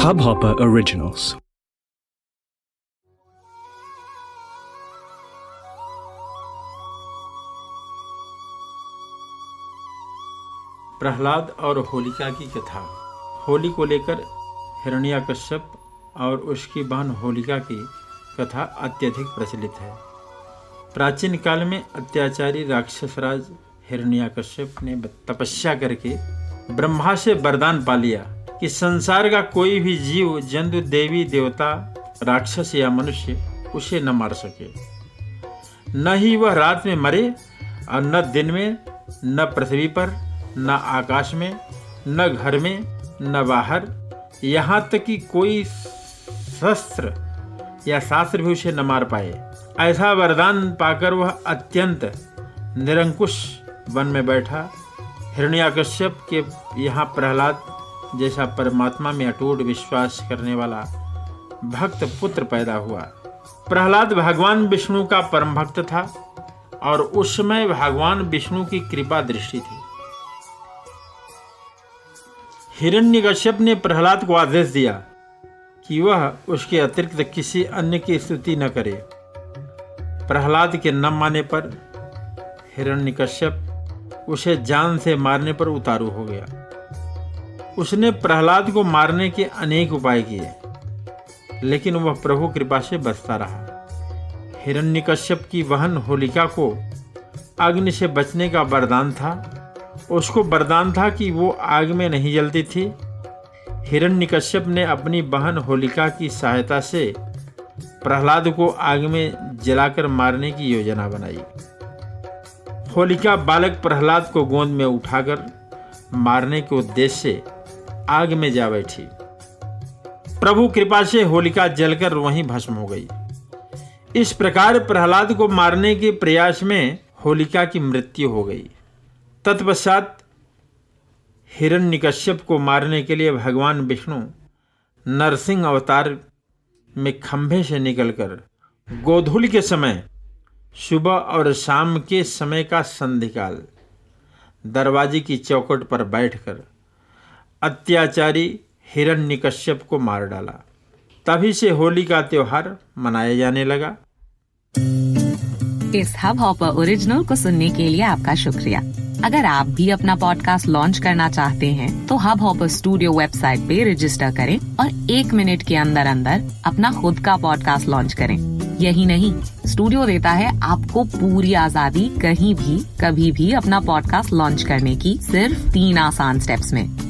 Hubhopper Originals. Prahlad और होलिका की कथा। होली को लेकर हिरण्याकश्यप और उसकी बहन होलिका की कथा अत्यधिक प्रचलित है। प्राचीन काल में अत्याचारी राक्षसराज हिरण्याकश्यप ने तपस्या करके ब्रह्मा से वरदान पा लिया। कि संसार का कोई भी जीव, जंतु, देवी, देवता, राक्षस या मनुष्य, उसे न मार सके। न ही वह रात में मरे और न दिन में, न पृथ्वी पर, न आकाश में, न घर में, न बाहर। यहाँ तक कि कोई शस्त्र या शास्त्र भी उसे न मार पाए। ऐसा वरदान पाकर वह अत्यंत निरंकुश वन में बैठा। हिरण्याकश्यप के यहाँ प्रहलाद जैसा परमात्मा में अटूट विश्वास करने वाला भक्त पुत्र पैदा हुआ। प्रहलाद भगवान विष्णु का परम भक्त था और उस समय भगवान विष्णु की कृपा दृष्टि थी। हिरण्यकश्यप ने प्रहलाद को आदेश दिया कि वह उसके अतिरिक्त किसी अन्य की स्तुति न करे। प्रहलाद के न माने पर हिरण्यकश्यप उसे जान से मारने पर उतारू हो गया। उसने प्रहलाद को मारने के अनेक उपाय किए, लेकिन वह प्रभु कृपा से बचता रहा। हिरण्यकश्यप की बहन होलिका को अग्नि से बचने का वरदान था। उसको वरदान था कि वो आग में नहीं जलती थी। हिरण्यकश्यप ने अपनी बहन होलिका की सहायता से प्रहलाद को आग में जलाकर मारने की योजना बनाई। होलिका बालक प्रहलाद को गोंद में उठाकर मारने के उद्देश्य से आग में जा बैठी। प्रभु कृपा से होलिका जलकर वहीं भस्म हो गई। इस प्रकार प्रहलाद को मारने के प्रयास में होलिका की मृत्यु हो गई। तत्पश्चात हिरण्यकश्यप को मारने के लिए भगवान विष्णु नरसिंह अवतार में खंभे से निकलकर गोधूल के समय, सुबह और शाम के समय का संधिकाल, दरवाजे की चौकट पर बैठकर अत्याचारी हिरण्यकश्यप को मार डाला। तभी से होली का त्योहार मनाया जाने लगा। इस हब हॉपर ओरिजिनल को सुनने के लिए आपका शुक्रिया। अगर आप भी अपना पॉडकास्ट लॉन्च करना चाहते हैं, तो हब हॉपर स्टूडियो वेबसाइट पे रजिस्टर करें और एक मिनट के अंदर अंदर अपना खुद का पॉडकास्ट लॉन्च करें। यही नहीं स्टूडियो देता है आपको पूरी आज़ादी कहीं भी कभी भी अपना पॉडकास्ट लॉन्च करने की सिर्फ़ तीन आसान स्टेप्स में।